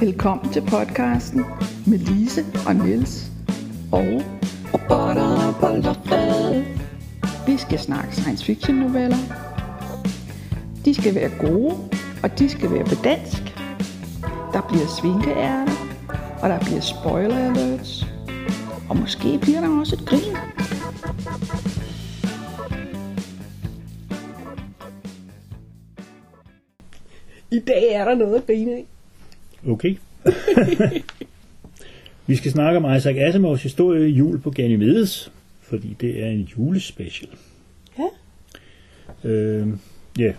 Velkommen til podcasten med Lise og Niels og Robotter, bollerfred. vi skal snakke science fiction noveller. De skal være gode, og de skal være på dansk. Der bliver svinkeærter, og der bliver spoiler alerts. Og måske bliver der også et grin. I dag er der noget at grine af. Okay. vi skal snakke om Isaac Asimovs historie Jul på Ganymedes, fordi det er en julespecial. Ja. Øh, ja,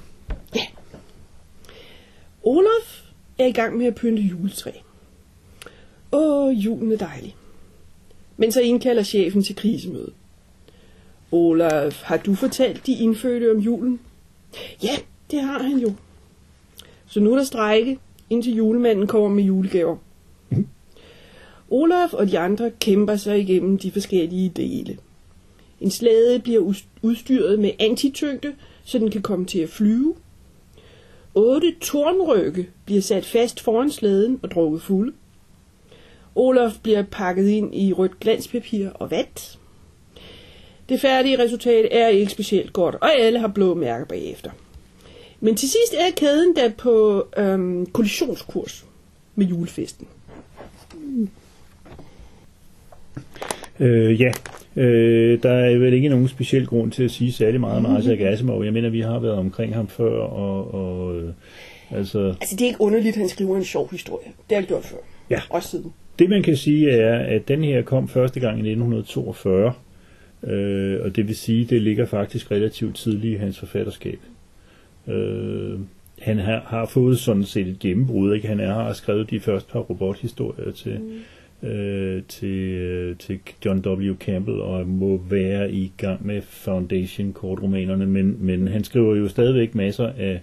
Olaf er i gang med at pynte juletræ. Åh, julen er dejlig. Men så indkalder chefen til krisemøde. Olaf, har du fortalt de indfødte om julen? Ja, det har han jo. Så nu er der strække, indtil julemanden kommer med julegaver. Olaf og de andre kæmper sig igennem de forskellige dele. En slæde bliver udstyret med antityngde, så den kan komme til at flyve. Otte tornrøgge bliver sat fast foran slæden og drukket fulde. Olaf bliver pakket ind i rødt glanspapir og vat. Det færdige resultat er ikke specielt godt, og alle har blå mærker bagefter. Men til sidst er kæden da på øhm, kollisionskurs med julefesten. øh, ja. Øh, der er vel ikke nogen speciel grund til at sige særlig meget om Isaac Asimov. Jeg mener, vi har været omkring ham før, og, og øh, altså, Altså, det er ikke underligt, at han skriver en sjov historie. Det har han gjort før. Ja. Også siden. Det man kan sige er, at den her kom første gang i 1942, øh, og det vil sige, det ligger faktisk relativt tidligt i hans forfatterskab. Øh, han har, har fået sådan set et gennembrud, ikke? Han er, har skrevet de første par robothistorier til, mm. øh, til, øh, til John W. Campbell, og må være i gang med Foundation kortromanerne, men, men han skriver jo stadigvæk masser af,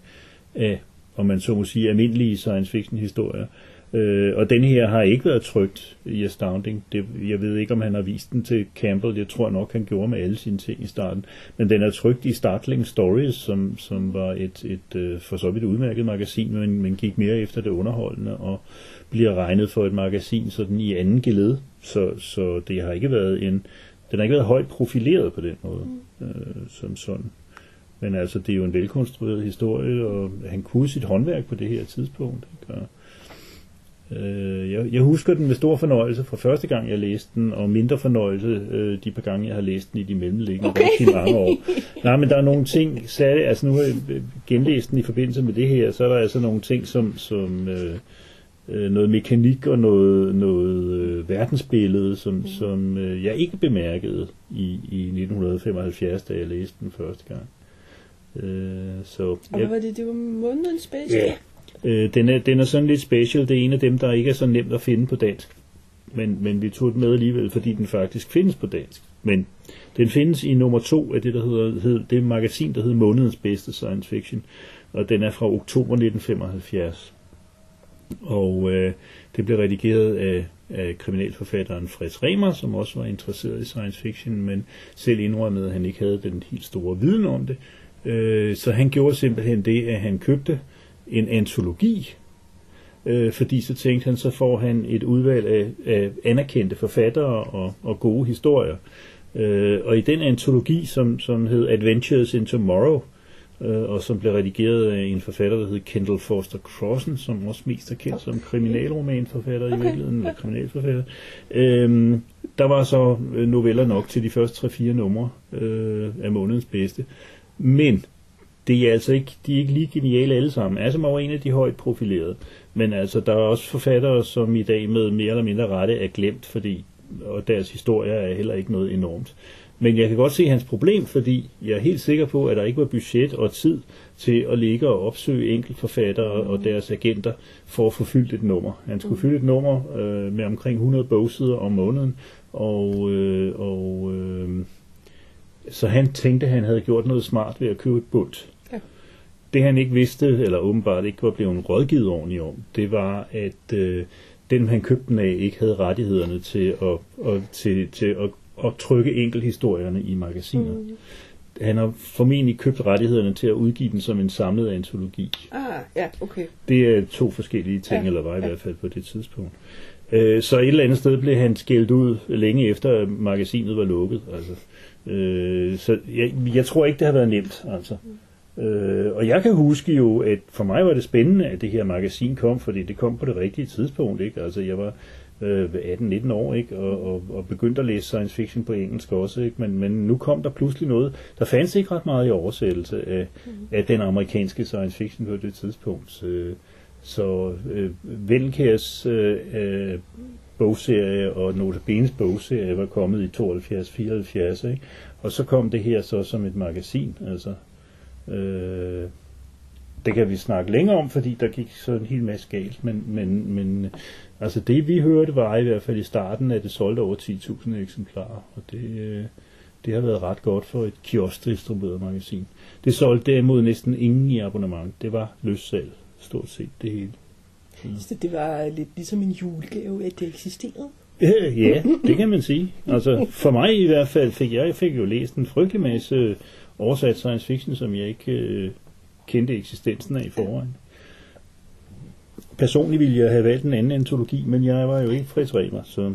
af om man så må sige, almindelige science fiction historier. Øh, og den her har ikke været trygt i Astounding. Det, jeg ved ikke, om han har vist den til Campbell. Jeg tror nok, han gjorde med alle sine ting i starten. Men den er trygt i Startling Stories, som, som var et, et øh, for så vidt udmærket magasin, men, men gik mere efter det underholdende og bliver regnet for et magasin sådan i anden geled. Så, så det har ikke været en, den har ikke været højt profileret på den måde, øh, som sådan. Men altså, det er jo en velkonstrueret historie, og han kunne sit håndværk på det her tidspunkt. Ikke? Og, øh, jeg, jeg husker den med stor fornøjelse fra første gang, jeg læste den, og mindre fornøjelse øh, de par gange, jeg har læst den i de mellemliggende Okay. rigtig mange år. Nej, men der er nogle ting, særligt, altså nu har jeg øh, genlæst den i forbindelse med det her, så er der altså nogle ting, som, som øh, øh, noget mekanik og noget, noget øh, verdensbillede, som, mm. som øh, jeg ikke bemærkede i, i 1975, da jeg læste den første gang. Øh, så Og hvad var det? Det var månedens special? Ja. Øh, den, er, den er sådan lidt special. Det er en af dem, der ikke er så nemt at finde på dansk. Men, men vi tog den med alligevel, fordi den faktisk findes på dansk. Men den findes i nummer to af det, der hedder, hed, det magasin, der hedder Månedens Bedste Science Fiction. Og den er fra oktober 1975. Og øh, det blev redigeret af, af kriminalforfatteren Fritz Remer, som også var interesseret i science fiction, men selv indrømmede, at han ikke havde den helt store viden om det. Øh, så han gjorde simpelthen det, at han købte en antologi, øh, fordi så tænkte han, så får han et udvalg af, af anerkendte forfattere og, og gode historier. Øh, og i den antologi, som, som hed Adventures in Tomorrow, øh, og som blev redigeret af en forfatter, der hed Kendall Forster Crossan, som også mest er kendt som kriminalromanforfatter okay. i virkeligheden, eller kriminalforfatter. Øh, der var så øh, noveller nok til de første 3-4 numre øh, af månedens bedste. Men det er altså ikke, de er ikke lige geniale alle sammen. Asimov er en af de højt profilerede. Men altså, der er også forfattere, som i dag med mere eller mindre rette er glemt, fordi og deres historie er heller ikke noget enormt. Men jeg kan godt se hans problem, fordi jeg er helt sikker på, at der ikke var budget og tid til at ligge og opsøge enkeltforfattere og deres agenter for at få fyldt et nummer. Han skulle fylde et nummer øh, med omkring 100 bogsider om måneden, og, øh, og øh, så han tænkte, at han havde gjort noget smart ved at købe et bund. Det han ikke vidste, eller åbenbart ikke var blevet rådgivet ordentligt om, det var, at øh, den han købte den af ikke havde rettighederne til at, og, til, til at, at trykke enkelthistorierne i magasiner. Mm. han har formentlig købt rettighederne til at udgive den som en samlet antologi. Ah, ja, okay. Det er to forskellige ting, Ja, eller var i ja. hvert fald på det tidspunkt. Øh, så et eller andet sted blev han skældt ud længe efter, at magasinet var lukket. Altså. Øh, så jeg, jeg tror ikke, det har været nemt. Altså. Øh, og jeg kan huske jo, at for mig var det spændende, at det her magasin kom, fordi det kom på det rigtige tidspunkt. Ikke? Altså, jeg var øh, 18-19 år ikke? Og, og, og begyndte at læse science fiction på engelsk også. Ikke? Men, men nu kom der pludselig noget. Der fandt ikke ret meget i oversættelse af, af den amerikanske science fiction på det tidspunkt. Øh, så øh, Velkærs øh, øh, bogserie og Notabenes bogserie var kommet i 72-74, ikke? og så kom det her så som et magasin. Altså, øh, det kan vi snakke længere om, fordi der gik så en hel masse galt, men, men, men øh, altså det vi hørte var i hvert fald i starten, at det solgte over 10.000 eksemplarer, og det, øh, det har været ret godt for et kioskdistribueret magasin. Det solgte derimod næsten ingen i abonnement. Det var løssalg, stort set det hele. Så det var lidt ligesom en julegave, at det eksisterede. Øh, ja, det kan man sige. Altså, for mig i hvert fald fik jeg, jeg fik jo læst en frygtelig masse oversat science fiction, som jeg ikke øh, kendte eksistensen af i forvejen. Personligt ville jeg have valgt en anden antologi, men jeg var jo ikke Fritz Remer, så...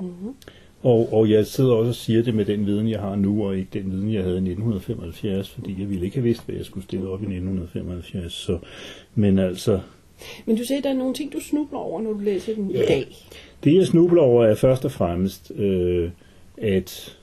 Mm-hmm. Og, og jeg sidder også og siger det med den viden, jeg har nu, og ikke den viden, jeg havde i 1975, fordi jeg ville ikke have vidst, hvad jeg skulle stille op i 1975. Så, men altså, Men du sagde, at der er nogle ting, du snubler over, når du læser den i Ja. dag. Det jeg snubler over er først og fremmest, øh, at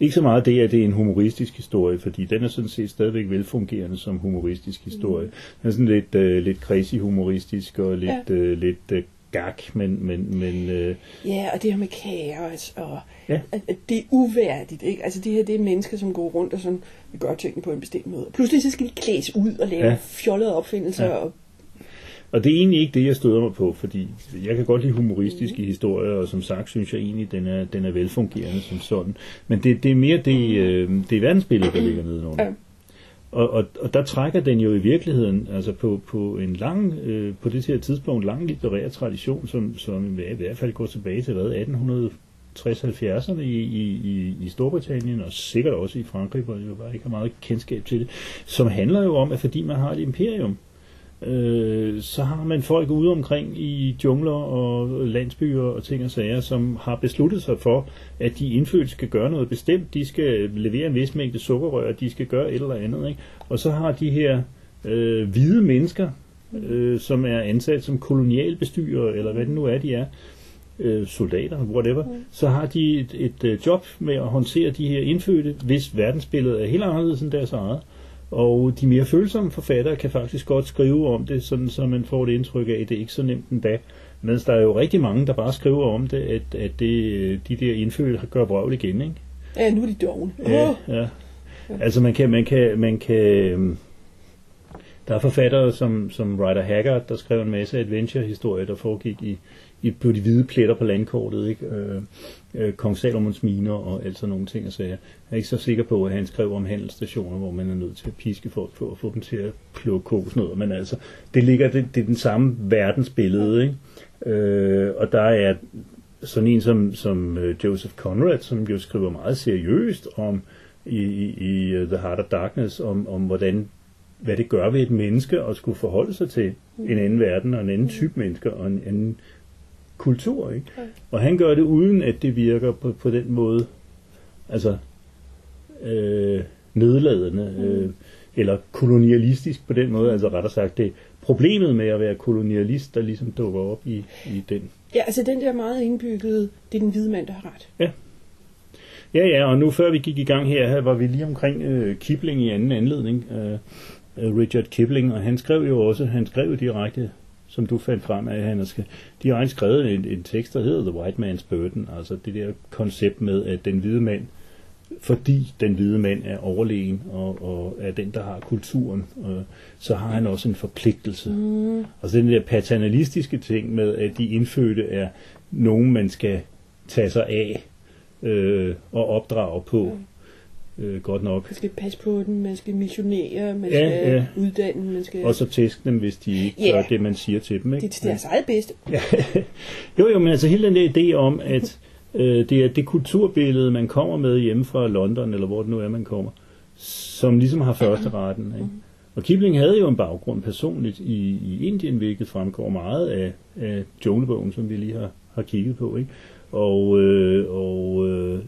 ikke så meget det, at det er en humoristisk historie, fordi den er sådan set stadigvæk velfungerende som humoristisk historie. Mm. Den er sådan lidt, øh, lidt crazy humoristisk og lidt, Ja. øh, lidt øh, gak, men, men, men øh, Ja, og det her med kaos, og Ja. at, at det er uværdigt, ikke? Altså det her, det er mennesker, som går rundt og sådan, vil gøre tingene på en bestemt måde. Pludselig så skal de klædes ud og lave Ja. fjollede opfindelser, ja. og Og det er egentlig ikke det, jeg støder mig på, fordi jeg kan godt lide humoristiske historier, og som sagt synes jeg egentlig, den er, den er velfungerende som sådan. Men det, det er mere det, øh, det er verdensbilledet, der ligger nedenunder. Ja. Og, og, og der trækker den jo i virkeligheden, altså på, på en lang, øh, på det her tidspunkt, lang litterær tradition, som, som i hvert fald går tilbage til hvad, 1860-70'erne i, i, i, i Storbritannien, og sikkert også i Frankrig, hvor jeg jo bare ikke har meget kendskab til det, som handler jo om, at fordi man har et imperium, øh, så har man folk ude omkring i jungler og landsbyer og ting og sager, som har besluttet sig for, at de indfødte skal gøre noget bestemt. De skal levere en vis mængde sukkerrør, de skal gøre et eller andet. Ikke? Og så har de her øh, hvide mennesker, øh, som er ansat som kolonialbestyrer, eller hvad det nu er, de er, øh, soldater, whatever, så har de et, et øh, job med at håndtere de her indfødte, hvis verdensbilledet er helt anderledes end deres eget. Og de mere følsomme forfattere kan faktisk godt skrive om det, sådan så man får det indtryk af, at det er ikke så nemt endda. Mens der er jo rigtig mange, der bare skriver om det, at, at det, de der indfødte gør vrøvl igen, ikke? ja, nu er de dogne. Ja, ja. Altså man kan, man kan, man kan, øhm, der er forfattere som, som Ryder Haggard, der skrev en masse adventure-historier, der foregik i, i, på de hvide pletter på landkortet, ikke? Øh, øh, Kong Salomons miner og alt sådan nogle ting og sager. Jeg er ikke så sikker på, at han skrev om handelsstationer, hvor man er nødt til at piske folk for at få dem til at plukke kokosnødder, men altså, det ligger, det, det er den samme verdensbillede, ikke? Øh, og der er sådan en som, som øh, Joseph Conrad, som jo skriver meget seriøst om i, i, i øh, The Heart of Darkness, om, om hvordan hvad det gør ved et menneske at skulle forholde sig til en anden verden og en anden type mennesker og en anden kultur. Ikke? Ja. Og han gør det uden, at det virker på, på den måde altså øh, nedladende øh, eller kolonialistisk på den måde. Altså rettere sagt, det problemet med at være kolonialist, der ligesom dukker op i, i den Ja, altså den der meget indbyggede, det er den hvide mand, der har ret. Ja, ja, og nu før vi gik i gang her, var vi lige omkring øh, Kipling i anden anledning. Øh, Richard Kipling, og han skrev jo også, han skrev direkte, som du fandt frem af, han har direkte skrevet en, en tekst, der hedder The White Man's Burden, altså det der koncept med, at den hvide mand, fordi den hvide mand er overlegen og, og er den, der har kulturen, øh, så har han også en forpligtelse. Mm. Altså den der paternalistiske ting med, at de indfødte er nogen, man skal tage sig af øh, og opdrage på. Øh, godt nok. Man skal passe på den, man skal missionere, man Ja, skal ja. uddanne, man skal... Og så tæske dem, hvis de ikke Ja. gør det, man siger til dem. Ikke? det er til deres eget bedste. jo, jo, men altså hele den der idé om, at Øh, det er det kulturbillede, man kommer med hjemme fra London, eller hvor det nu er, man kommer, som ligesom har første retten. Ikke? Og Kipling havde jo en baggrund personligt i, i Indien, hvilket fremgår meget af, af junglebogen, som vi lige har, har kigget på. Ikke? Og, øh, og øh,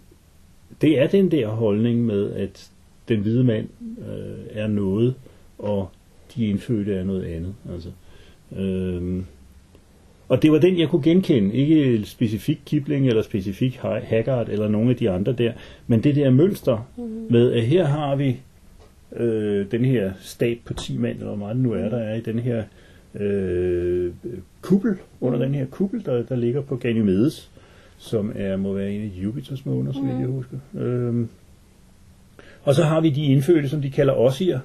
det er den der holdning med, at den hvide mand øh, er noget, og de indfødte er noget andet. Altså, øh, og det var den, jeg kunne genkende. Ikke specifik Kipling eller specifik Haggard eller nogle af de andre der, men det der mønster mm. med, at her har vi øh, den her stat på 10 mand, eller hvor meget nu er, der er i den her øh, kuppel, under den her kuppel, der, der ligger på Ganymedes, som er, må være en af Jupiters måneder, så vidt jeg husker. Øh, og så har vi de indfødte, som de kalder ossier.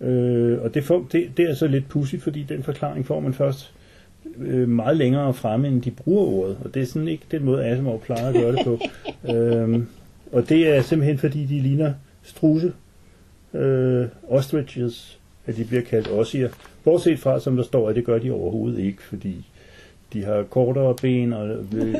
Øh, og det, får, det, det er så lidt pudsigt, fordi den forklaring får man først øh, meget længere fremme, end de bruger ordet. Og det er sådan ikke den måde, Asimov plejer at gøre det på. øhm, og det er simpelthen, fordi de ligner struse, øh, ostriches, at de bliver kaldt ossier. Bortset fra, som der står, at det gør de overhovedet ikke, fordi de har kortere ben og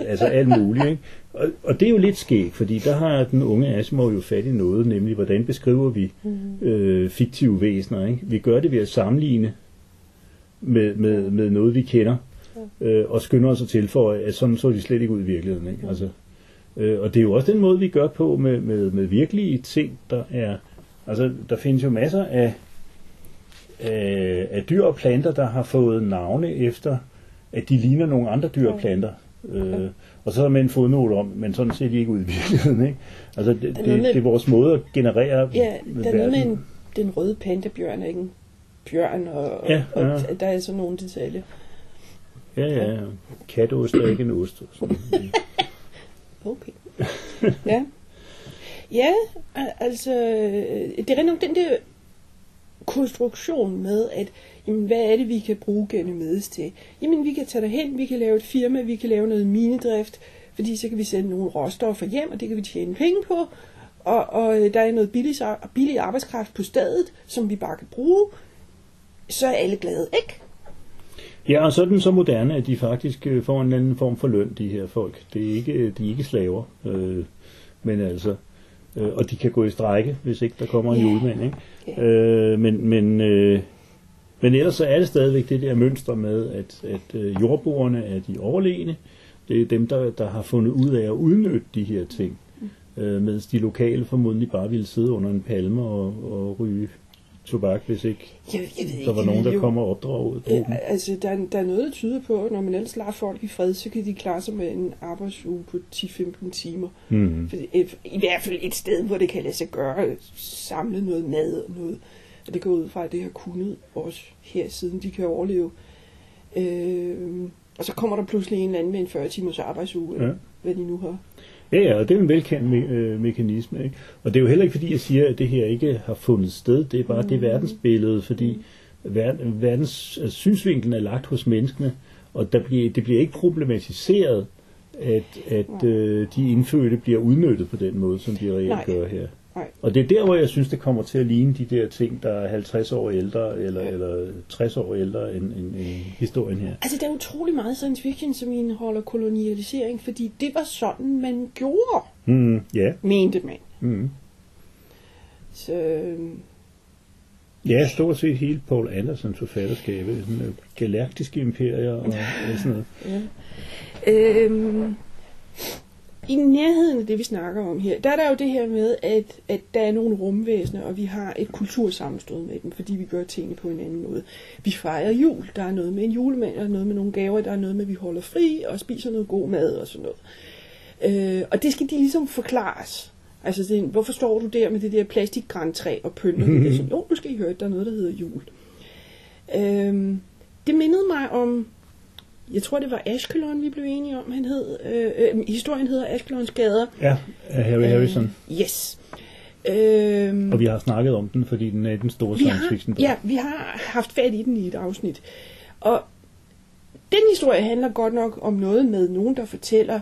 altså alt muligt. Ikke? Og, og det er jo lidt skægt, fordi der har den unge Asimov jo fat i noget, nemlig hvordan beskriver vi mm. øh, fiktive væsener. Ikke? Vi gør det ved at sammenligne med, med, med noget, vi kender, øh, og skynder os at tilføje, at sådan så de slet ikke ud i virkeligheden. Ikke? Altså, øh, og det er jo også den måde, vi gør på med, med, med virkelige ting, der er... Altså, der findes jo masser af, af, af dyr og planter, der har fået navne efter, at de ligner nogle andre dyr og planter. Øh, og så har man en fodnote om, men sådan ser de ikke ud i virkeligheden. Ikke? Altså, det, det, det, det er vores måde at generere Ja, der er noget med en, den røde pandabjørn, ikke? bjørn, og, ja, ja. og der er så nogle detaljer. Ja, ja. Katost er ikke en ost. okay. Ja. Ja, altså, det er nok den der konstruktion med, at jamen, hvad er det, vi kan bruge Ganymedes til? Jamen, vi kan tage derhen, vi kan lave et firma, vi kan lave noget minedrift, fordi så kan vi sende nogle råstoffer hjem, og det kan vi tjene penge på, og, og øh, der er noget billig, billig arbejdskraft på stedet, som vi bare kan bruge, så er alle glade, ikke? Ja, og så er den så moderne, at de faktisk øh, får en anden form for løn, de her folk. Det er ikke, øh, de er ikke slaver, øh, men altså, øh, og de kan gå i strække, hvis ikke der kommer en yeah. julemand, ikke? Yeah. Øh, men, men, øh, men ellers så er det stadigvæk det der mønster med, at, at øh, jordboerne er de overlegne. Det er dem, der, der har fundet ud af at udnytte de her ting. Mm. Øh, mens de lokale formodentlig bare ville sidde under en palme og, og ryge tobak, hvis ikke jeg, jeg ved der var nogen, der kommer og opdrager ud. Ja, altså, der, der er noget, der tyder på, at når man ellers lader folk i fred, så kan de klare sig med en arbejdsuge på 10-15 timer. Mm. For, I hvert fald et sted, hvor det kan lade sig gøre, samle noget mad og noget. Og det går ud fra, at det har kunnet også her, siden de kan overleve. Øh, og så kommer der pludselig en eller anden med en 40 timers arbejdsuge, ja. hvad de nu har. Ja, ja, og det er en velkendt me- øh, mekanisme. Ikke? Og det er jo heller ikke fordi, jeg siger, at det her ikke har fundet sted. Det er bare mm. det verdensbillede, fordi verden, verdens altså, synsvinklen er lagt hos menneskene, og der bliver, det bliver ikke problematiseret, at, at øh, de indfødte bliver udnyttet på den måde, som de reelt gør her. Nej. Og det er der, hvor jeg synes, det kommer til at ligne de der ting, der er 50 år ældre, eller, ja. eller 60 år ældre end, end, end historien her. Altså, der er utrolig meget science fiction, som indeholder kolonialisering, fordi det var sådan, man gjorde, mm, yeah. mente man. Mm. Så... Øhm, ja, stort set hele Paul Andersons forfatterskab, sådan, øh, galaktiske imperier og, og sådan noget. Ja. Øhm, i nærheden af det, vi snakker om her, der er der jo det her med, at, at der er nogle rumvæsener, og vi har et kultursammenstød med dem, fordi vi gør tingene på en anden måde. Vi fejrer jul, der er noget med en julemand, der er noget med nogle gaver, der er noget med, at vi holder fri og spiser noget god mad og sådan noget. Øh, og det skal de ligesom forklares. Altså, det, hvorfor står du der med det der plastikgræntræ og pynter mm-hmm. det? Jo, nu skal I høre, at der er noget, der hedder jul. Øh, det mindede mig om jeg tror det var Ashkelon, vi blev enige om, han hed. Øh, øh, historien hedder Ashkelons gader. Ja, af Harry øh, Harrison. Yes. Øh, og vi har snakket om den, fordi den er den store science fiction Ja, vi har haft fat i den i et afsnit. Og den historie handler godt nok om noget med nogen, der fortæller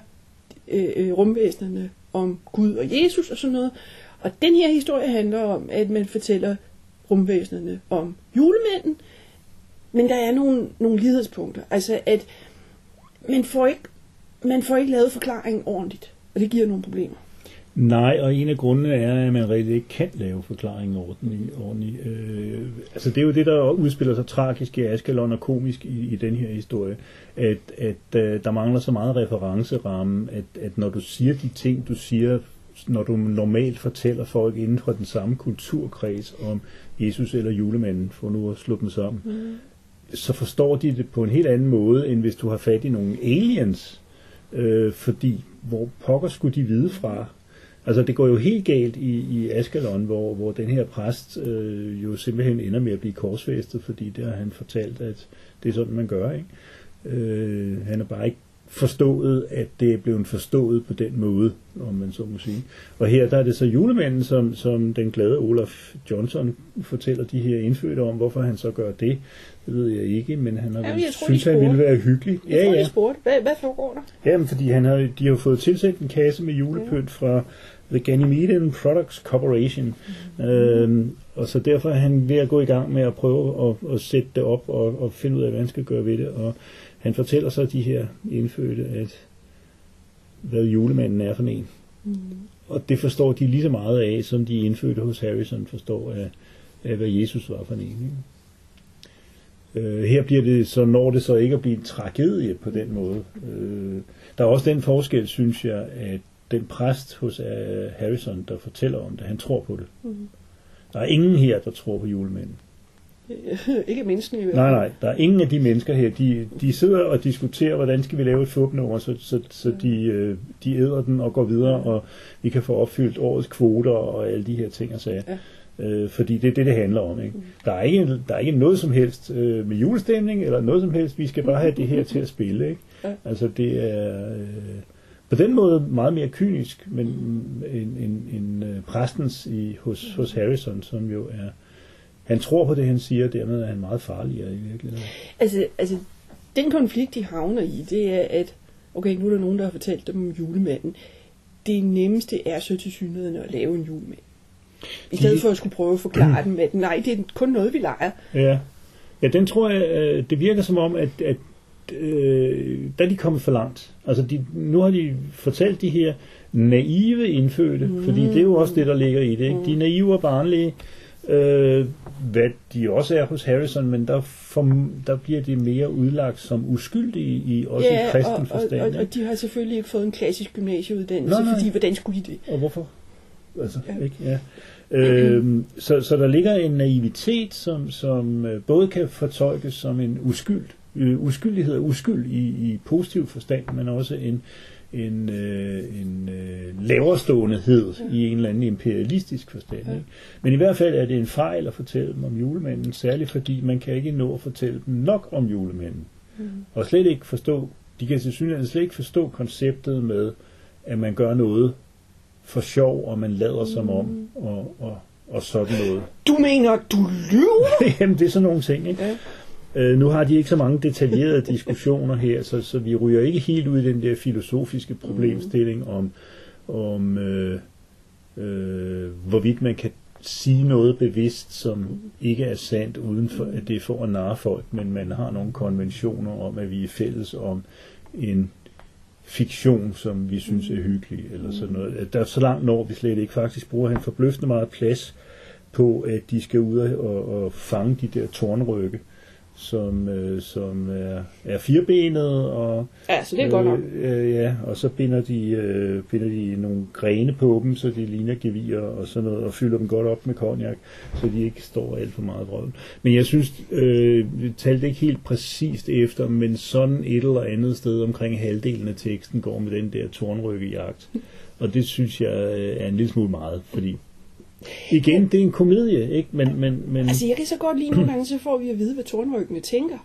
øh, øh, rumvæsenerne om Gud og Jesus og sådan noget. Og den her historie handler om, at man fortæller rumvæsenerne om julemanden, men der er nogle, nogle lighedspunkter. Altså, at man får ikke man får ikke lavet forklaringen ordentligt, og det giver nogle problemer. Nej, og en af grundene er, at man rigtig ikke kan lave forklaringen ordentligt. ordentligt. Øh, altså det er jo det, der udspiller sig tragisk i Askelon og komisk i, i den her historie, at, at uh, der mangler så meget referenceramme, at, at når du siger de ting, du siger, når du normalt fortæller folk inden for den samme kulturkreds om Jesus eller julemanden, for nu at slå dem sammen, mm så forstår de det på en helt anden måde, end hvis du har fat i nogle aliens, øh, fordi hvor pokker skulle de vide fra, Altså det går jo helt galt i, i Askelon, hvor, hvor den her præst øh, jo simpelthen ender med at blive korsfæstet, fordi det har han fortalt, at det er sådan, man gør. Ikke? Øh, han er bare ikke forstået, at det er blevet forstået på den måde, om man så må sige. Og her der er det så julemanden, som, som den glade Olaf Johnson fortæller de her indfødte om, hvorfor han så gør det. Det ved jeg ikke, men han har Ja, vel, jeg tror, synes, han ville være hyggelig. Jeg tror, de spurgte, hvad, hvad foregår der? Jamen, fordi han har, de har fået tilsendt en kasse med julepynt fra The Ganymedean Products Corporation. Mm. Øhm, og så derfor er han ved at gå i gang med at prøve at, at sætte det op og, og finde ud af, hvad han skal gøre ved det. Og han fortæller så de her indfødte, at hvad julemanden er for en. Mm. Og det forstår de lige så meget af, som de indfødte hos Harrison forstår af, af hvad Jesus var for en. Ikke? Øh, her bliver det så når det så ikke at blive en tragedie på den måde. Øh, der er også den forskel, synes jeg, at den præst hos uh, Harrison, der fortæller om det, han tror på det. Mm. Der er ingen her, der tror på julemanden. ikke menneskene i hvert Nej, fald. nej, der er ingen af de mennesker her. De, de sidder og diskuterer, hvordan skal vi lave et fupnummer, så, så, så de, øh, de æder den og går videre, og vi kan få opfyldt årets kvoter og alle de her ting og sager. Ja. Øh, fordi det er det, det handler om. Ikke? Der, er ikke, der er ikke noget som helst øh, med julestemning, eller noget som helst. Vi skal bare have det her til at spille. Ikke? Ja. Altså det er øh, på den måde meget mere kynisk, men en, en, en øh, præstens i, hos, hos Harrison, som jo er han tror på det, han siger, og dermed er han meget farligere i virkeligheden. Altså, altså, den konflikt, de havner i, det er, at okay, nu er der nogen, der har fortalt dem om julemanden. Det nemmeste er så til synligheden at lave en julemand. I stedet De- for at skulle prøve at forklare dem, at nej, det er kun noget, vi leger. Ja, ja den tror jeg, øh, det virker som om, at, at øh, der er de kommet for langt. Altså de, nu har de fortalt de her naive indfødte, mm. fordi det er jo også det, der ligger i det. Ikke? De er naive og barnlige, øh, hvad de også er hos Harrison, men der, for, der bliver de mere udlagt som uskyldige i også i kristen og, og, forstand. og, ikke? og de har selvfølgelig ikke fået en klassisk gymnasieuddannelse, Nej, nej. fordi hvordan skulle de det? Og hvorfor? Altså, Ja. ja. Ikke? Ja. Øhm, så, så der ligger en naivitet, som, som øh, både kan fortolkes som en uskyld, øh, uskyldighed og uskyld i, i positiv forstand, men også en, en, øh, en øh, laverståendehed ja. i en eller anden imperialistisk forstand. Ikke? Men i hvert fald er det en fejl at fortælle dem om julemanden, særligt fordi man kan ikke nå at fortælle dem nok om julemanden. Mm. Og slet ikke forstå, de kan til synligheden slet ikke forstå konceptet med, at man gør noget for sjov, og man lader som om, og, og, og sådan noget. Du mener, du lyver? Jamen, det er sådan nogle ting, ikke? Ja. Øh, nu har de ikke så mange detaljerede diskussioner her, så, så vi ryger ikke helt ud i den der filosofiske problemstilling om, om øh, øh, hvorvidt man kan sige noget bevidst, som ikke er sandt, uden for, at det er for at narre folk, men man har nogle konventioner om, at vi er fælles om en fiktion, som vi synes er hyggelig, eller sådan noget. Der er så langt når vi slet ikke. Faktisk bruger han forbløffende meget plads på, at de skal ud og, og, fange de der tårnrygge, som, øh, som er, er firbenede, og, Ja, så det er godt nok. Øh, ja, og så binder de, øh, binder de nogle grene på dem, så de ligner gevier og sådan noget, og fylder dem godt op med konjak, så de ikke står alt for meget brød. Men jeg synes, øh, vi talte ikke helt præcist efter, men sådan et eller andet sted omkring halvdelen af teksten går med den der tornrykkejagt. Og det synes jeg øh, er en lille smule meget, fordi igen, det er en komedie, ikke? Men, men, men Altså, jeg kan så godt lide nogle gange, så får vi at vide, hvad tårnryggene tænker.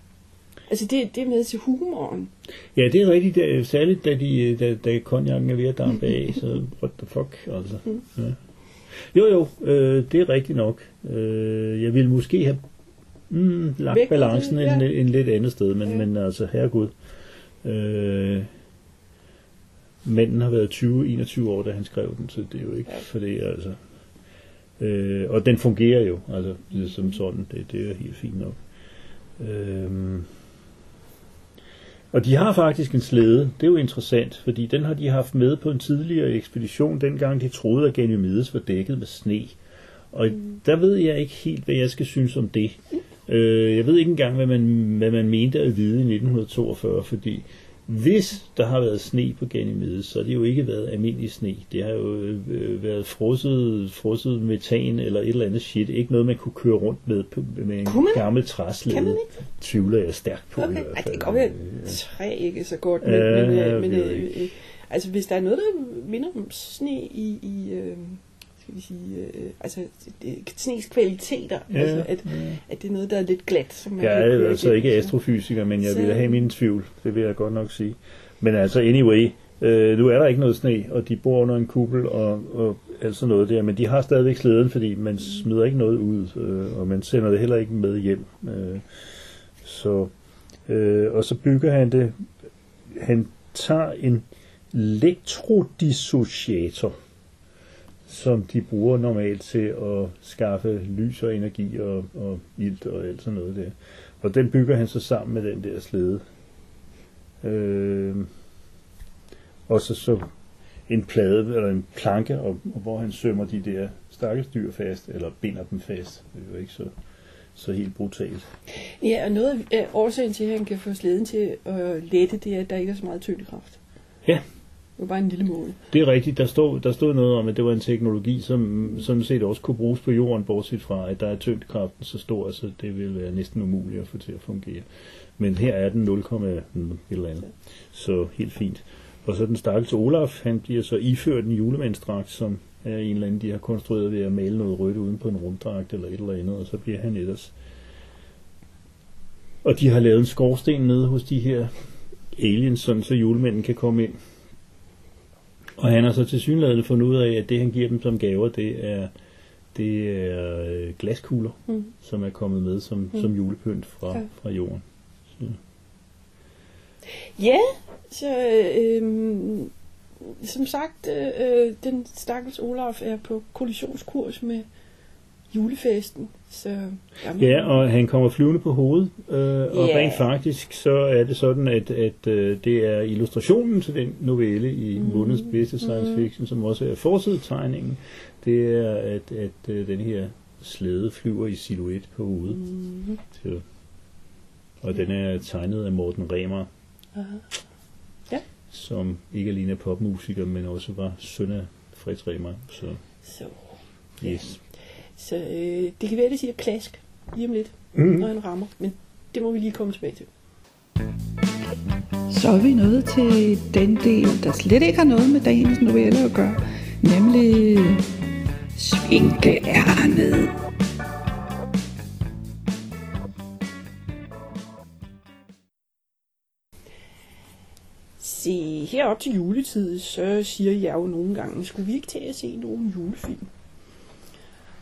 Altså, det, det er med til humoren. Ja, det er rigtigt, det, særligt da, de, da, da konjakken er ved at dampe af, så what the fuck, altså. Ja. Jo, jo, øh, det er rigtigt nok. Øh, jeg ville måske have mm, lagt Vægtet balancen det, ja. en, en lidt andet sted, men, ja. men altså, herregud. Øh, manden har været 20-21 år, da han skrev den, så det er jo ikke Ja. for det, altså. Øh, og den fungerer jo, altså, det er som sådan, det, det er helt fint nok. Øh, Og de har faktisk en slæde. Det er jo interessant, fordi den har de haft med på en tidligere ekspedition, dengang de troede, at Ganymedes var dækket med sne. Og der ved jeg ikke helt, hvad jeg skal synes om det. Øh, jeg ved ikke engang, hvad man, hvad man mente at vide i 1942, fordi hvis der har været sne på Ganymedes, så har det jo ikke været almindelig sne. Det har jo øh, været frosset, frosset metan eller et eller andet shit. Ikke noget, man kunne køre rundt med med en Kunne man? gammel Kan træslæde. man ikke? Tvivler jeg stærkt på i Okay, hvert Ej, det fald. kan godt være, træ ikke så godt, men, Ja, men, øh, men øh, ikke. øh, altså hvis der er noget, der minder om sne i, i øh, skal vi sige, øh, altså det- snes kvaliteter, Ja, altså at, at det er noget, der er lidt glat. Som man Jeg er altså igennem, ikke astrofysiker, men jeg Så- vil have min tvivl. Det vil jeg godt nok sige. Men altså, anyway, øh, nu er der ikke noget sne, og de bor under en kuppel og, og alt sådan noget der, men de har stadigvæk slæden, fordi man smider ikke noget ud, øh, og man sender det heller ikke med hjem. Øh, så, øh, og så bygger han det, han tager en elektrodissociator, som de bruger normalt til at skaffe lys og energi og, og ilt og alt sådan noget der. Og den bygger han så sammen med den der slæde. Øh, og så, så en plade eller en planke, og, og hvor han sømmer de der stakkels dyr fast, eller binder dem fast. Det er jo ikke så, så helt brutalt. Ja, og noget af årsagen til, at han kan få slæden til at lette, det er, at der ikke er så meget tyngdekraft. Ja. Det var bare en lille mål. Det er rigtigt. Der stod, der stod noget om, at det var en teknologi, som sådan set også kunne bruges på jorden, bortset fra, at der er tyngdekraften så stor, så det vil være næsten umuligt at få til at fungere. Men her er den 0, et eller andet. Så helt fint. Og så den stakkels Olaf, han bliver så iført en julemandsdragt, som er en eller anden, de har konstrueret ved at male noget rødt uden på en rumdragt eller et eller andet, og så bliver han ellers. Og de har lavet en skorsten nede hos de her aliens, sådan så julemanden kan komme ind. Og han har så til synligheden fundet ud af, at det han giver dem som gaver, det er, det er øh, glaskugler, Mm. som er kommet med som, Mm. som julepynt fra, Ja. fra jorden. Ja, så øhm, som sagt, øh, den stakkels Olaf er på kollisionskurs med julefesten. Så må- Ja, og han kommer flyvende på hovedet, øh, og Ja. rent faktisk så er det sådan, at, at øh, det er illustrationen til den novelle i mm. månedens bedste science Mhm. fiction, som også er forsidetegningen. Det er, at, at øh, den her slæde flyver i silhuet på hovedet. Mhm. Så. Og den er tegnet af Morten Remer, Aha. som ikke alene er popmusiker, men også var søn af Fritz Remer. Så Så, yes. Så øh, det kan være, det siger klask lige om lidt, Mm. når han rammer. Men det må vi lige komme tilbage til. Så er vi nået til den del, der slet ikke har noget med dagens novelle at gøre, nemlig svinkeærnet. Se, herop til juletid, så siger jeg jo nogle gange, skulle vi ikke tage at se nogle julefilm?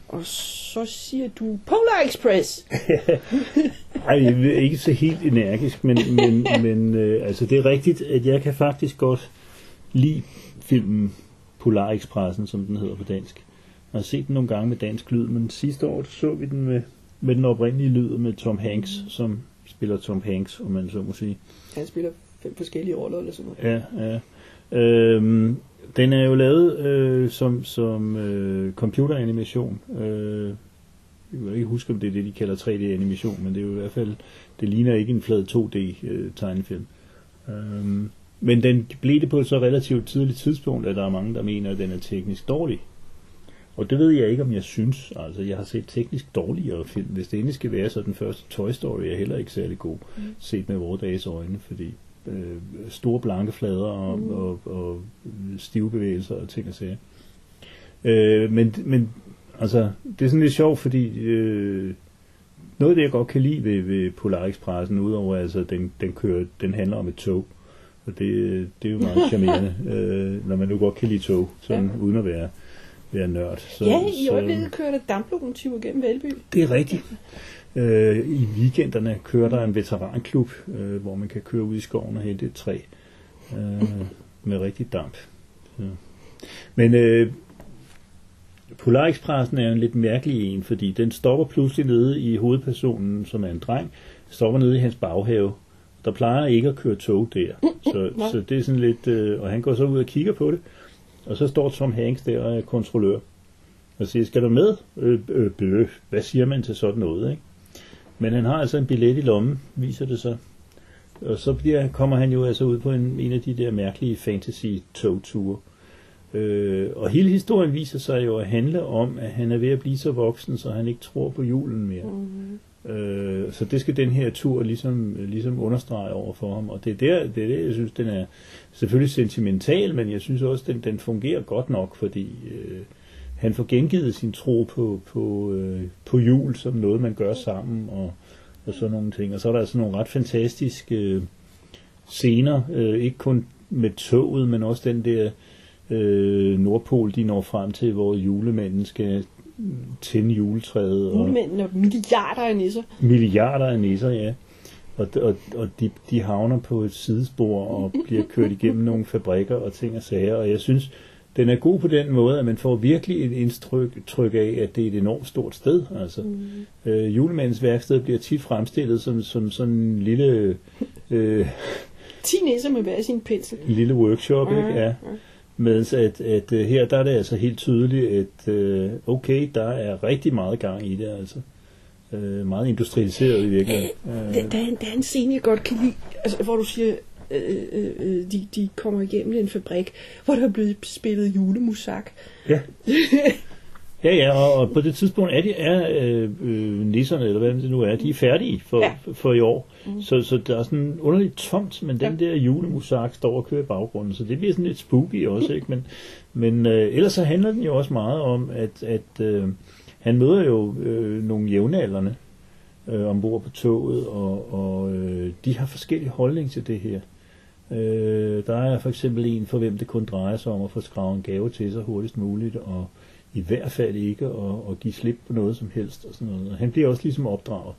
Og så siger du Polar Express. Jeg vil ikke så helt energisk, men, men, men øh, altså, det er rigtigt, at jeg kan faktisk godt lide filmen Polar Expressen, som den hedder på dansk. Jeg har set den nogle gange med dansk lyd, men sidste år så vi den med, med den oprindelige lyd med Tom Hanks, som spiller Tom Hanks, om man så må sige. Han spiller fem forskellige roller eller sådan noget. Ja, ja. Øhm, den er jo lavet øh, som, som øh, computeranimation. Øh, jeg kan ikke huske, om det er det, de kalder 3D-animation, men det er jo i hvert fald, det ligner ikke en flad 2D-tegnefilm. Øhm, men den blev det på et så relativt tidligt tidspunkt, at der er mange, der mener, at den er teknisk dårlig. Og det ved jeg ikke, om jeg synes. Altså, jeg har set teknisk dårligere film. Hvis det endelig skal være, så den første Toy Story er heller ikke særlig god, mm. set med vores dages øjne, fordi øh, store blanke flader og, mm. og, og stive bevægelser og ting og sager. Øh, men, men altså, det er sådan lidt sjovt, fordi øh, noget af det, jeg godt kan lide ved, ved Polar Expressen, udover altså, den, den, kører, den handler om et tog, og det, det er jo meget charmerende, øh, når man nu godt kan lide tog, sådan, ja. uden at være, være nørd. Så, Ja, i øjeblikket kører der damplokomotiver gennem Valby. det er rigtigt. Øh, I weekenderne kører der en veteranklub, øh, hvor man kan køre ud i skoven og hente et træ øh, med rigtig damp. Så. Men øh, Polar Expressen er en lidt mærkelig en, fordi den stopper pludselig nede i hovedpersonen, som er en dreng, stopper nede i hans baghave, Der plejer ikke at køre tog der. Så, så det er sådan lidt... Øh, og han går så ud og kigger på det. Og så står Tom Hanks der og er kontrollør. Og siger, skal du med? Øh, øh. Hvad siger man til sådan noget, ikke? Men han har altså en billet i lommen, viser det sig. Og så bliver, kommer han jo altså ud på en, en af de der mærkelige fantasy-togture. Øh, og hele historien viser sig jo at handle om, at han er ved at blive så voksen, så han ikke tror på julen mere. Mm. Øh, så det skal den her tur ligesom, ligesom understrege over for ham. Og det er der, det er der jeg synes, den er selvfølgelig sentimental, men jeg synes også, den, den fungerer godt nok, fordi øh, han får gengivet sin tro på, på, øh, på jul som noget, man gør sammen, og, og sådan nogle ting. Og så er der altså nogle ret fantastiske øh, scener, øh, ikke kun med toget, men også den der øh, Nordpol, de når frem til, hvor julemanden skal tænde juletræet. Og Julemændene og milliarder af nisser. milliarder af nisser, ja. Og, og, og de, de havner på et sidespor og bliver kørt igennem nogle fabrikker og ting og sager. Og jeg synes, den er god på den måde, at man får virkelig et indtryk tryk af, at det er et enormt stort sted. Altså, mm. øh, julemandens værksted bliver tit fremstillet som, som sådan en lille, øh, 10 nisser med hver sin pensel. en lille workshop, ikke? Ja. ja. Mens at, at øh, her der er det altså helt tydeligt, at øh, okay, der er rigtig meget gang i det, altså. Øh, meget industrialiseret i virkeligheden. Der, der, er en, der er en scene, jeg godt kan lide, altså, hvor du siger, øh, øh, de, de kommer igennem en fabrik, hvor der er blevet spillet julemusak. Ja. Ja, ja, og, og på det tidspunkt er, de, er øh, øh, nisserne, eller hvad det nu er, de er færdige for, Ja. ja. for i år. Mm. Så, så der er sådan underligt tomt, men den der julemusak står og kører i baggrunden, så det bliver sådan lidt spooky også, ikke? Men, men øh, ellers så handler den jo også meget om, at, at øh, han møder jo øh, nogle jævnaldrende øh, ombord på toget, og, og øh, de har forskellige holdning til det her. Øh, der er for eksempel en, for hvem det kun drejer sig om at få skravet en gave til sig hurtigst muligt, og i hvert fald ikke at, at give slip på noget som helst. Og sådan noget. Han bliver også ligesom opdraget,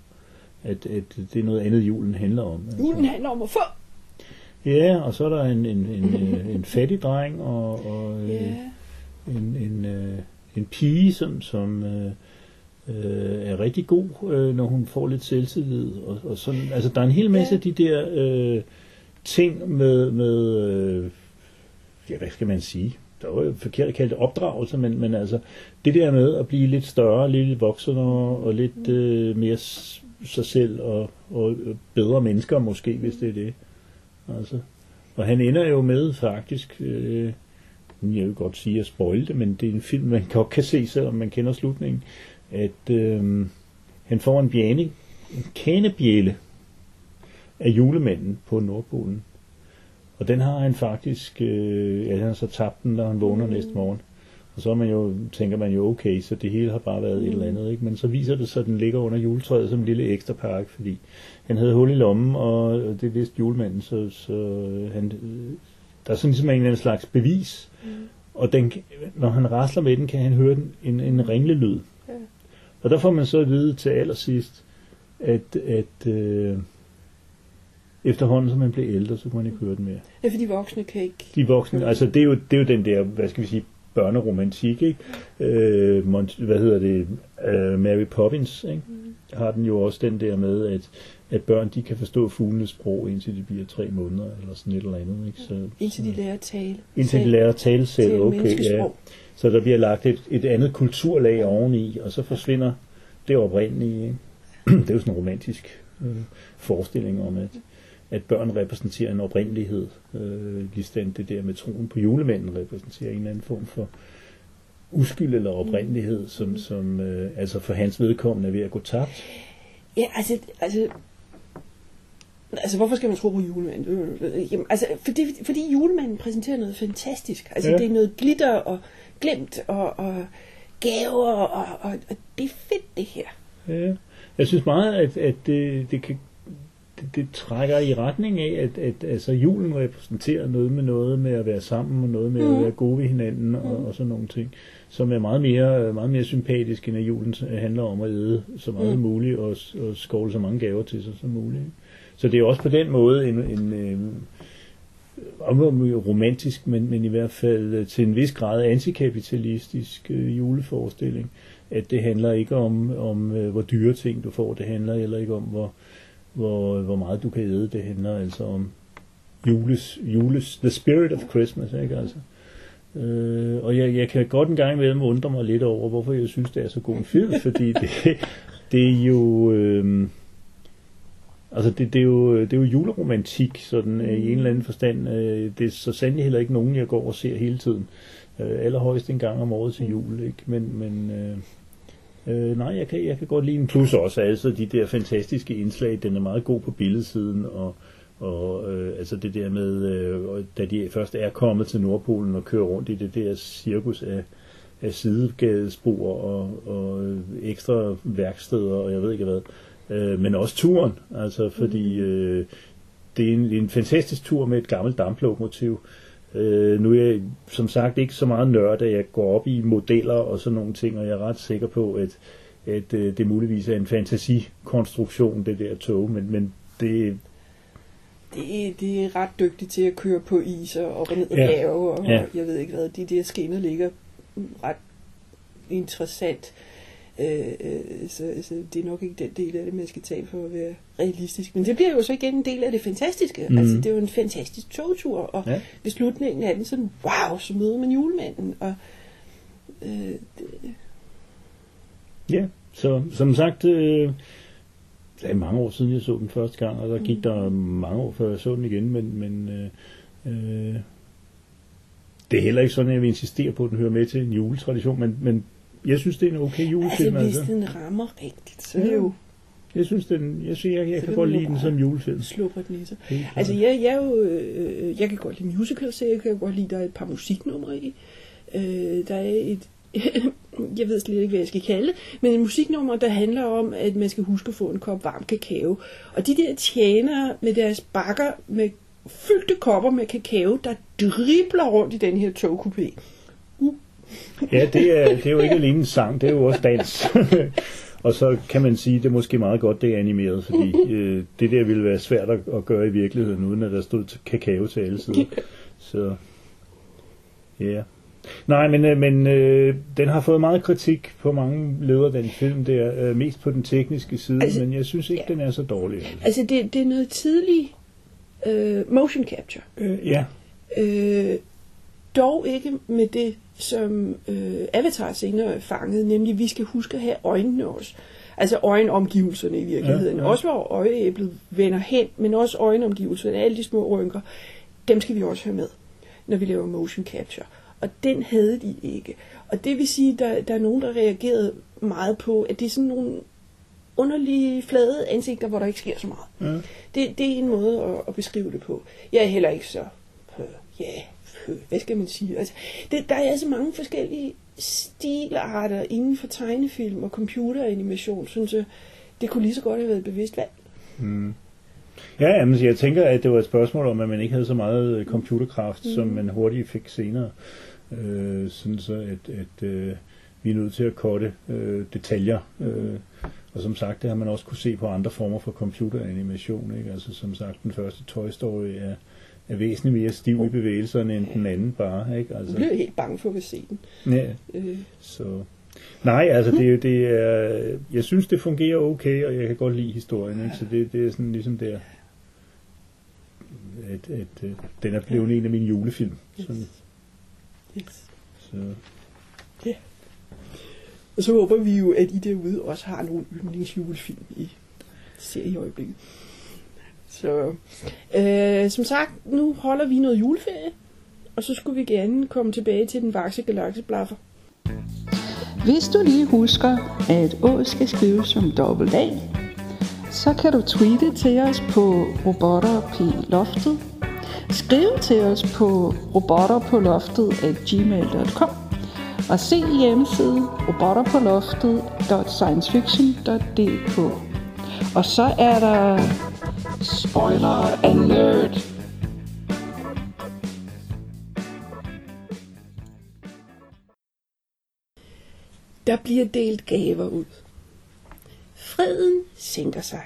at, at det er noget andet, julen handler om. Altså. Julen handler om at få. Ja, og så er der en, en, en, øh, en fattig dreng og, og øh, Ja. en, en, øh, en pige, som, som øh, øh, er rigtig god, øh, når hun får lidt selvtillid. Og, og sådan, altså, der er en hel masse Ja. af de der øh, ting med, med øh, ja, hvad skal man sige? Der var jo forkert at kalde det opdragelse, men, men altså det der med at blive lidt større, lidt voksen og, og lidt øh, mere sig selv og, og bedre mennesker måske, hvis det er det. Altså. Og han ender jo med faktisk, øh, jeg vil godt sige at spoil det, men det er en film, man godt kan se, selvom man kender slutningen, at øh, han får en bjæne, en kanebjæle af julemanden på Nordpolen. Og den har han faktisk, øh, ja, han har så tabt den, når han vågner mm. næste morgen. Og så er man jo, tænker man jo, okay, så det hele har bare været mm. et eller andet. Ikke? Men så viser det sig, at den ligger under juletræet som en lille ekstra pakke, fordi han havde hul i lommen, og det vidste julemanden, så, så han, øh, der er sådan ligesom en eller anden slags bevis. Mm. Og den, når han rasler med den, kan han høre den, en, en ringlelyd. Ja. Og der får man så at vide til allersidst, at, at øh, efterhånden som man bliver ældre, så kan man ikke høre den mere. Det er fordi voksne kan ikke... De voksne, altså det er jo, det er jo den der, hvad skal vi sige, børneromantik, ikke? Øh, Mont, hvad hedder det, øh, Mary Poppins, ikke? Har den jo også den der med, at, at børn, de kan forstå fuglenes sprog, indtil de bliver tre måneder, eller sådan et eller andet, ikke? Så, Indtil de lærer at tale. indtil de lærer at tale selv, til okay, ja. Så der bliver lagt et, et andet kulturlag oveni, og så forsvinder det oprindelige. Ikke? det er jo sådan en romantisk øh, forestilling om, at, at børn repræsenterer en oprindelighed. Øh, ligesom det der med troen på julemanden repræsenterer en eller anden form for uskyld eller oprindelighed, som, som øh, altså for hans vedkommende er ved at gå tabt. Ja, altså, altså, altså hvorfor skal man tro på julemanden? Jamen, altså, fordi, fordi julemanden præsenterer noget fantastisk. Altså, Ja. ja. det er noget glitter og glemt og, og gaver, og, og, og det er fedt, det her. Ja. Jeg synes meget, at, at det, det, kan, det, det trækker i retning af, at, at altså, julen repræsenterer noget med noget med at være sammen, og noget med mm. at være gode ved hinanden, og, og sådan nogle ting, som er meget mere, meget mere sympatisk, end at julen handler om at æde så meget mm. Mm. muligt, og, og skovle så mange gaver til sig som muligt. Så det er også på den måde en, en, en om romantisk, men, men i hvert fald øh, til en vis grad antikapitalistisk øh, juleforestilling. At det handler ikke om, om øh, hvor dyre ting du får, det handler heller ikke om, hvor, hvor, hvor meget du kan æde. Det handler altså om jules, jules, the spirit of Christmas, ikke altså. Øh, og jeg, jeg kan godt en gang imellem undre mig lidt over, hvorfor jeg synes, det er så god en film, fordi det, det er jo... Øh, Altså det, det, er jo, det er jo juleromantik, sådan øh, i en eller anden forstand. Øh, det er så sandelig heller ikke nogen, jeg går og ser hele tiden. Øh, allerhøjst en gang om året til jul, ikke? Men, men øh, øh, nej, jeg kan, jeg kan godt lide en plus også. Altså de der fantastiske indslag, den er meget god på billedsiden, og, og øh, altså det der med, øh, da de først er kommet til Nordpolen og kører rundt i det der cirkus af, af sidegadespor og, og ekstra værksteder, og jeg ved ikke hvad øh, men også turen, altså fordi øh, det er en, en fantastisk tur med et gammelt damplokomotiv. Øh, nu er jeg som sagt ikke så meget nørd, at jeg går op i modeller og sådan nogle ting, og jeg er ret sikker på, at, at øh, det muligvis er en fantasikonstruktion, det der tog, men, men det, det, det er ret dygtigt til at køre på is og op og ned ad ja. bjerge, og ja. jeg ved ikke hvad, de der skinner ligger ret interessant. Øh, øh, så, så det er nok ikke den del af det, man skal tage for at være realistisk. Men det bliver jo så igen en del af det fantastiske. Mm. Altså, det er jo en fantastisk togtur, og ja. ved slutningen af den sådan, wow, så møder man julemanden. Og, øh, det... Ja, så som sagt, øh, det er mange år siden, jeg så den første gang, og der gik mm. der mange år, før jeg så den igen, men, men øh, øh, det er heller ikke sådan, at jeg vil insistere på, at den hører med til en juletradition, men, men jeg synes, det er en okay julefilm. Altså, hvis altså. den rammer rigtigt, så det jo... Jeg synes, den, jeg, synes, jeg, jeg kan godt lide den som julefilm. Slupper den i sig. Altså, jeg, jeg, jo, øh, jeg kan godt lide musicals, jeg kan godt lide, der er et par musiknumre i. Øh, der er et, jeg ved slet ikke, hvad jeg skal kalde men en musiknummer, der handler om, at man skal huske at få en kop varm kakao. Og de der tjenere med deres bakker med fyldte kopper med kakao, der dribler rundt i den her togkupé. Ja, det er, det er jo ikke alene en sang, det er jo også dans. og så kan man sige, at det er måske meget godt, det er animeret, fordi øh, det der ville være svært at, at gøre i virkeligheden, uden at der stod kakao til alle sider. Så, ja. Yeah. Nej, men, øh, men øh, den har fået meget kritik på mange ledere, den film der, øh, mest på den tekniske side, altså, men jeg synes ikke, ja. den er så dårlig. Altså, altså det, det er noget tidlig øh, motion capture. Øh, ja. Øh, dog ikke med det som øh, Avatar senere fangede, nemlig vi skal huske at have øjnene også. Altså øjenomgivelserne i virkeligheden. Ja, ja. Også hvor øjeæblet vender hen, men også øjenomgivelserne, alle de små rynker, dem skal vi også have med, når vi laver motion capture. Og den havde de ikke. Og det vil sige, at der, der er nogen, der reagerede meget på, at det er sådan nogle underlige, flade ansigter, hvor der ikke sker så meget. Ja. Det, det er en måde at, at beskrive det på. Jeg er heller ikke så, øh, ja, hvad skal man sige? Altså, det, der er altså mange forskellige stilarter inden for tegnefilm og computeranimation, synes jeg, det kunne lige så godt have været et bevidst valg. Mm. Ja, jamen, jeg tænker, at det var et spørgsmål om, at man ikke havde så meget øh, computerkraft, mm. som man hurtigt fik senere. Øh, sådan så, at, at øh, vi er nødt til at korte øh, detaljer. Øh, og som sagt, det har man også kunne se på andre former for computeranimation. Ikke? Altså som sagt, den første Toy Story er er væsentligt mere stiv i bevægelserne end den anden bare. Ikke? Altså. Jeg blev helt bange for at se den. Ja, øh. så... Nej, altså det, det er, jeg synes det fungerer okay, og jeg kan godt lide historien, ikke? så det, det er sådan ligesom der, at, at, at den er blevet en af mine julefilm. Sådan. Yes. Så. Ja. Og så håber vi jo, at I derude også har nogle yndlingsjulefilm i serie i øjeblikket. Så øh, som sagt, nu holder vi noget juleferie, og så skulle vi gerne komme tilbage til den vakse galakseblaffer. Hvis du lige husker, at Å skal skrives som dobbelt A, så kan du tweete til os på robotterploftet. Skriv til os på robotterpåloftet.gmail.com og se hjemmesiden robotterpåloftet.sciencefiction.dk Og så er der Spoiler alert! Der bliver delt gaver ud. Freden sænker sig.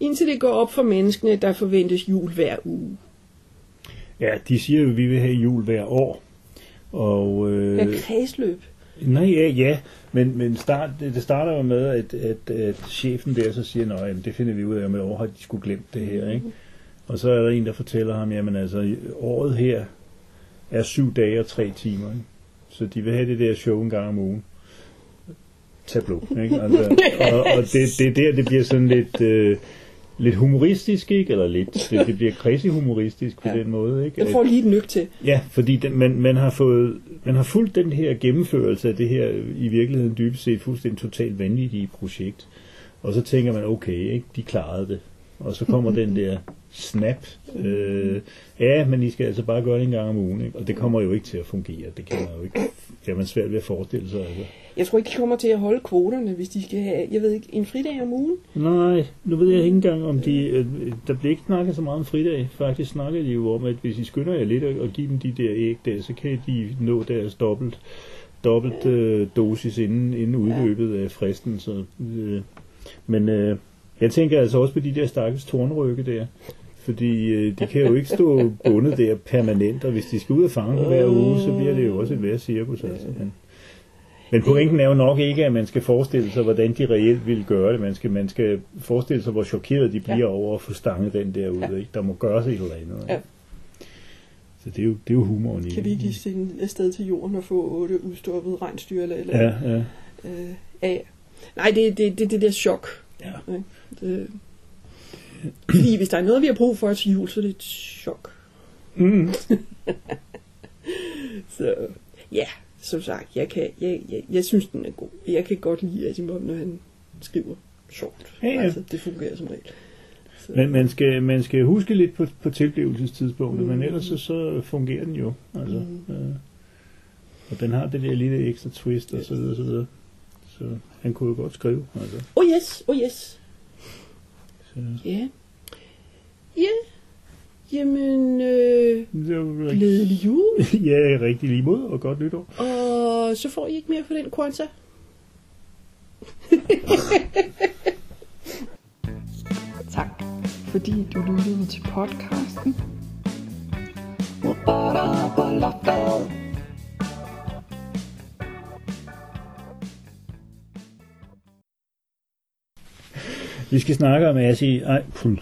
Indtil det går op for menneskene, der forventes jul hver uge. Ja, de siger jo, at vi vil have jul hver år. Og, øh, ja, kredsløb. Nej, ja, ja. Men, men start, det, det starter jo med, at, at, at chefen der så siger, nej, det finder vi ud af, om et år har de skulle glemt det her, ikke? Og så er der en, der fortæller ham, jamen altså, året her er syv dage og tre timer, ikke? Så de vil have det der show en gang om ugen. Tableau, ikke? Altså, og, og det, det er der, det bliver sådan lidt... Øh, lidt humoristisk, ikke? Eller lidt, det, det bliver crazy humoristisk på Ja. den måde, ikke? Jeg får lige et nyk til. Ja, fordi den, man, man, har fået, man har fulgt den her gennemførelse af det her i virkeligheden dybest set fuldstændig totalt vanvittige projekt. Og så tænker man, okay, ikke, de klarede det. Og så kommer den der snap. Øh, ja, men I skal altså bare gøre det en gang om ugen. Ikke? Og det kommer jo ikke til at fungere. Det kan man jo ikke. Det er man svært ved at forestille sig. Altså. Jeg tror ikke, de kommer til at holde kvoterne, hvis de skal have, jeg ved ikke, en fridag om ugen. Nej, nu ved jeg ikke engang, om de... øh, Der bliver ikke snakket så meget om fridag. Faktisk snakker de jo om, at hvis I skynder jer lidt og give dem de der æg der, så kan de nå deres dobbelt, dobbelt øh, dosis inden, inden udløbet af fristen. Så, øh, men øh, jeg tænker altså også på de der stakkels tornrykke der. Fordi øh, de kan jo ikke stå bundet der permanent, og hvis de skal ud og fange dem hver uge, så bliver det jo også et værre cirkus. Altså. Men, men pointen er jo nok ikke, at man skal forestille sig, hvordan de reelt vil gøre det. Man skal, man skal forestille sig, hvor chokeret de bliver Ja. over at få stanget den der ud. Ja. Ja. Ikke? Der må gøres et eller andet. ikke? Ja. Så det er, jo, det er jo humoren i Kan vi ikke lige sende afsted til jorden og få otte udstoppede regnstyr eller, eller Ja, ja. øh, af? Nej, det er det, det, det der chok. Ja. Ikke? Det, fordi hvis der er noget, vi har brug for til jul, så er det et chok. Mm. Så ja, som sagt, jeg, kan, jeg, jeg, jeg synes, den er god. Jeg kan godt lide Asimov, når han skriver sjovt. Ja, ja. Altså, det fungerer som regel. Så, Men man skal, man skal huske lidt på, på tilblivelsestidspunktet, Mm. men ellers så, så fungerer den jo. Altså, mm. øh, og den har det der lille ekstra twist og så videre, så videre. Så han kunne jo godt skrive. Altså. oh yes, oh yes. Så, Ja. Ja. Jamen, øh, det var rigtig, glædelig jul. ja, rigtig lige mod og godt nytår. Og så får I ikke mere for den Kwanzaa. Tak, fordi du lyttede til podcasten. Vi skal snakke om Asi... Ej, pul.